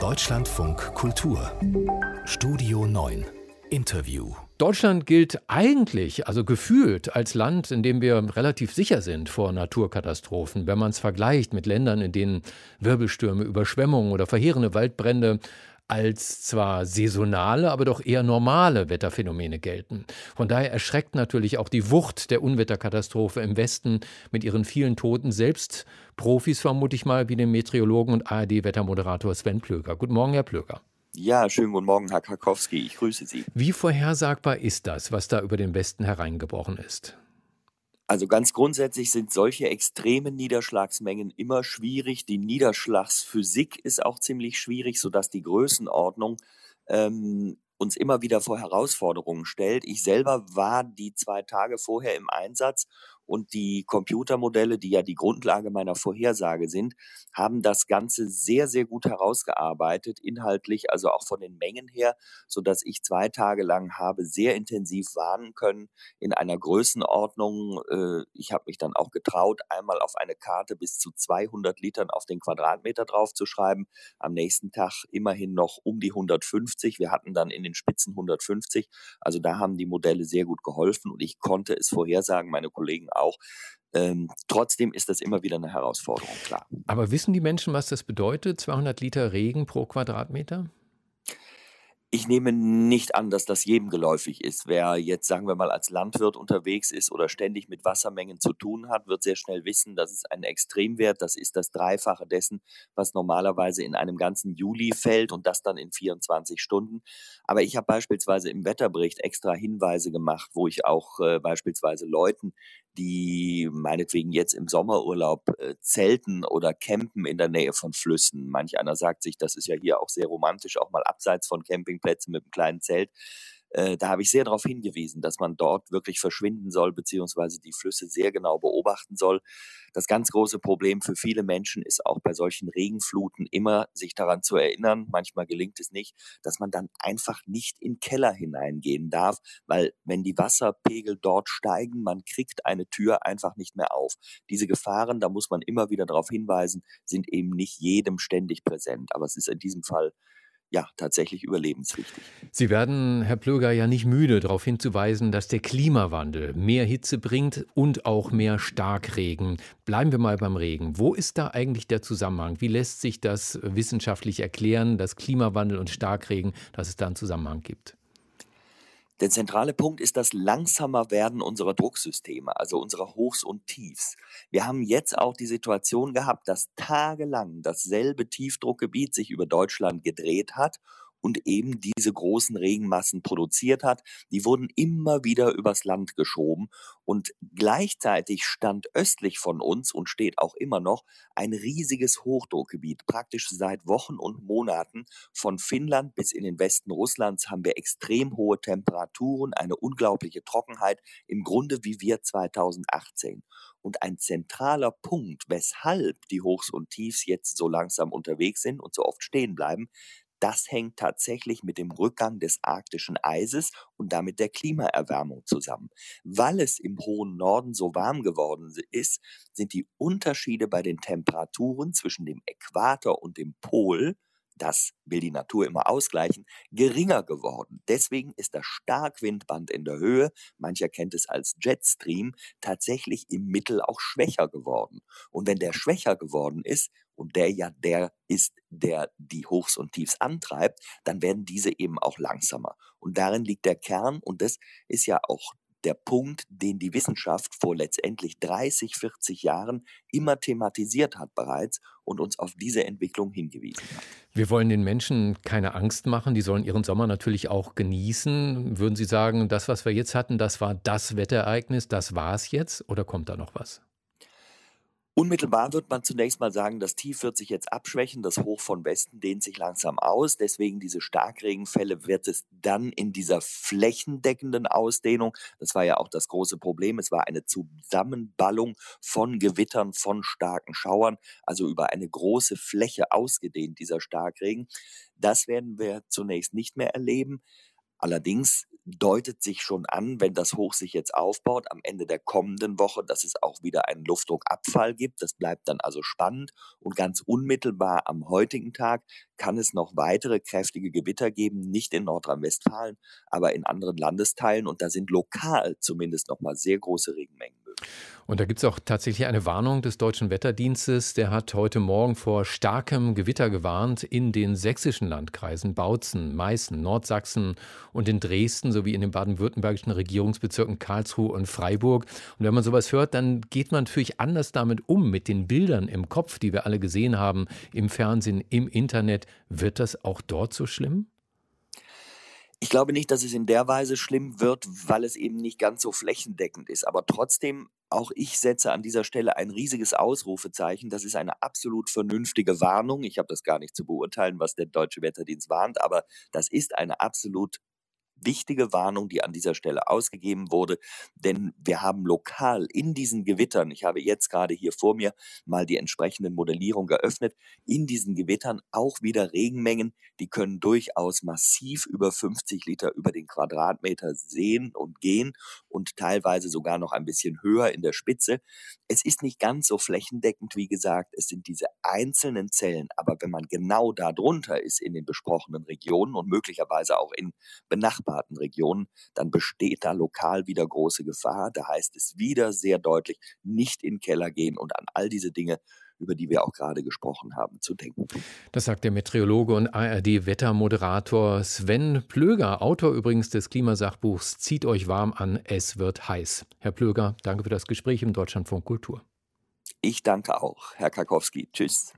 Deutschlandfunk Kultur. Studio 9 Interview. Deutschland gilt eigentlich, also gefühlt, als Land, in dem wir relativ sicher sind vor Naturkatastrophen, wenn man es vergleicht mit Ländern, in denen Wirbelstürme, Überschwemmungen oder verheerende Waldbrände als zwar saisonale, aber doch eher normale Wetterphänomene gelten. Von daher erschreckt natürlich auch die Wucht der Unwetterkatastrophe im Westen mit ihren vielen Toten selbst Profis vermute ich mal wie den Meteorologen und ARD-Wettermoderator Sven Plöger. Guten Morgen, Herr Plöger. Ja, schönen guten Morgen, Herr Karkowski. Ich grüße Sie. Wie vorhersagbar ist das, was da über den Westen hereingebrochen ist? Also ganz grundsätzlich sind solche extremen Niederschlagsmengen immer schwierig. Die Niederschlagsphysik ist auch ziemlich schwierig, sodass die Größenordnung ähm, uns immer wieder vor Herausforderungen stellt. Ich selber war die zwei Tage vorher im Einsatz und die Computermodelle, die ja die Grundlage meiner Vorhersage sind, haben das Ganze sehr, sehr gut herausgearbeitet, inhaltlich, also auch von den Mengen her, so dass ich zwei Tage lang habe sehr intensiv warnen können in einer Größenordnung. Äh, ich habe mich dann auch getraut, einmal auf eine Karte bis zu 200 Litern auf den Quadratmeter draufzuschreiben. Am nächsten Tag immerhin noch um die 150. Wir hatten dann in den Spitzen 150. Also da haben die Modelle sehr gut geholfen und ich konnte es vorhersagen, meine Kollegen auch. Ähm, trotzdem ist das immer wieder eine Herausforderung, klar. Aber wissen die Menschen, was das bedeutet? 200 Liter Regen pro Quadratmeter? Ich nehme nicht an, dass das jedem geläufig ist. Wer jetzt, sagen wir mal, als Landwirt unterwegs ist oder ständig mit Wassermengen zu tun hat, wird sehr schnell wissen, dass es ein Extremwert, das ist das Dreifache dessen, was normalerweise in einem ganzen Juli fällt und das dann in 24 Stunden. Aber ich habe beispielsweise im Wetterbericht extra Hinweise gemacht, wo ich auch äh, beispielsweise Leuten, die meinetwegen jetzt im Sommerurlaub äh, zelten oder campen in der Nähe von Flüssen. Manch einer sagt sich, das ist ja hier auch sehr romantisch, auch mal abseits von Campingplätzen mit einem kleinen Zelt. Äh, da habe ich sehr darauf hingewiesen, dass man dort wirklich verschwinden soll, beziehungsweise die Flüsse sehr genau beobachten soll. Das ganz große Problem für viele Menschen ist auch bei solchen Regenfluten immer, sich daran zu erinnern, manchmal gelingt es nicht, dass man dann einfach nicht in Keller hineingehen darf, weil wenn die Wasserpegel dort steigen, man kriegt eine Tür einfach nicht mehr auf. Diese Gefahren, da muss man immer wieder darauf hinweisen, sind eben nicht jedem ständig präsent. Aber es ist in diesem Fall ja, tatsächlich überlebenswichtig. Sie werden, Herr Plöger, ja nicht müde darauf hinzuweisen, dass der Klimawandel mehr Hitze bringt und auch mehr Starkregen. Bleiben wir mal beim Regen. Wo ist da eigentlich der Zusammenhang? Wie lässt sich das wissenschaftlich erklären, dass Klimawandel und Starkregen, dass es da einen Zusammenhang gibt? Der zentrale Punkt ist das langsamer Werden unserer Drucksysteme, also unserer Hochs und Tiefs. Wir haben jetzt auch die Situation gehabt, dass tagelang dasselbe Tiefdruckgebiet sich über Deutschland gedreht hat und eben diese großen Regenmassen produziert hat. Die wurden immer wieder übers Land geschoben und gleichzeitig stand östlich von uns und steht auch immer noch ein riesiges Hochdruckgebiet. Praktisch seit Wochen und Monaten von Finnland bis in den Westen Russlands haben wir extrem hohe Temperaturen, eine unglaubliche Trockenheit, im Grunde wie wir 2018. Und ein zentraler Punkt, weshalb die Hochs und Tiefs jetzt so langsam unterwegs sind und so oft stehen bleiben, das hängt tatsächlich mit dem Rückgang des arktischen Eises und damit der Klimaerwärmung zusammen. Weil es im hohen Norden so warm geworden ist, sind die Unterschiede bei den Temperaturen zwischen dem Äquator und dem Pol das will die Natur immer ausgleichen, geringer geworden. Deswegen ist das Starkwindband in der Höhe, mancher kennt es als Jetstream, tatsächlich im Mittel auch schwächer geworden. Und wenn der schwächer geworden ist, und der ja der ist, der die Hochs und Tiefs antreibt, dann werden diese eben auch langsamer. Und darin liegt der Kern und das ist ja auch der Punkt, den die Wissenschaft vor letztendlich 30, 40 Jahren immer thematisiert hat bereits und uns auf diese Entwicklung hingewiesen hat. Wir wollen den Menschen keine Angst machen, die sollen ihren Sommer natürlich auch genießen. Würden Sie sagen, das, was wir jetzt hatten, das war das Wetterereignis, das war es jetzt oder kommt da noch was? Unmittelbar wird man zunächst mal sagen, das Tief wird sich jetzt abschwächen, das Hoch von Westen dehnt sich langsam aus, deswegen diese Starkregenfälle wird es dann in dieser flächendeckenden Ausdehnung, das war ja auch das große Problem, es war eine Zusammenballung von Gewittern, von starken Schauern, also über eine große Fläche ausgedehnt dieser Starkregen. Das werden wir zunächst nicht mehr erleben. Allerdings deutet sich schon an, wenn das Hoch sich jetzt aufbaut, am Ende der kommenden Woche, dass es auch wieder einen Luftdruckabfall gibt. Das bleibt dann also spannend. Und ganz unmittelbar am heutigen Tag kann es noch weitere kräftige Gewitter geben, nicht in Nordrhein-Westfalen, aber in anderen Landesteilen. Und da sind lokal zumindest nochmal sehr große Regenmengen. Und da gibt es auch tatsächlich eine Warnung des Deutschen Wetterdienstes. Der hat heute Morgen vor starkem Gewitter gewarnt in den sächsischen Landkreisen Bautzen, Meißen, Nordsachsen und in Dresden sowie in den baden-württembergischen Regierungsbezirken Karlsruhe und Freiburg. Und wenn man sowas hört, dann geht man natürlich anders damit um, mit den Bildern im Kopf, die wir alle gesehen haben, im Fernsehen, im Internet. Wird das auch dort so schlimm? Ich glaube nicht, dass es in der Weise schlimm wird, weil es eben nicht ganz so flächendeckend ist. Aber trotzdem, auch ich setze an dieser Stelle ein riesiges Ausrufezeichen. Das ist eine absolut vernünftige Warnung. Ich habe das gar nicht zu beurteilen, was der Deutsche Wetterdienst warnt, aber das ist eine absolut wichtige Warnung, die an dieser Stelle ausgegeben wurde, denn wir haben lokal in diesen Gewittern, ich habe jetzt gerade hier vor mir mal die entsprechende Modellierung geöffnet, in diesen Gewittern auch wieder Regenmengen, die können durchaus massiv über 50 Liter über den Quadratmeter sehen und gehen und teilweise sogar noch ein bisschen höher in der Spitze. Es ist nicht ganz so flächendeckend, wie gesagt, es sind diese einzelnen Zellen, aber wenn man genau da drunter ist in den besprochenen Regionen und möglicherweise auch in benachbarten benachbarten Regionen, dann besteht da lokal wieder große Gefahr. Da heißt es wieder sehr deutlich, nicht in den Keller gehen und an all diese Dinge über die wir auch gerade gesprochen haben, zu denken. Das sagt der Meteorologe und ARD-Wettermoderator Sven Plöger, Autor übrigens des Klimasachbuchs Zieht euch warm an, es wird heiß. Herr Plöger, danke für das Gespräch im Deutschlandfunk Kultur. Ich danke auch, Herr Karkowski. Tschüss.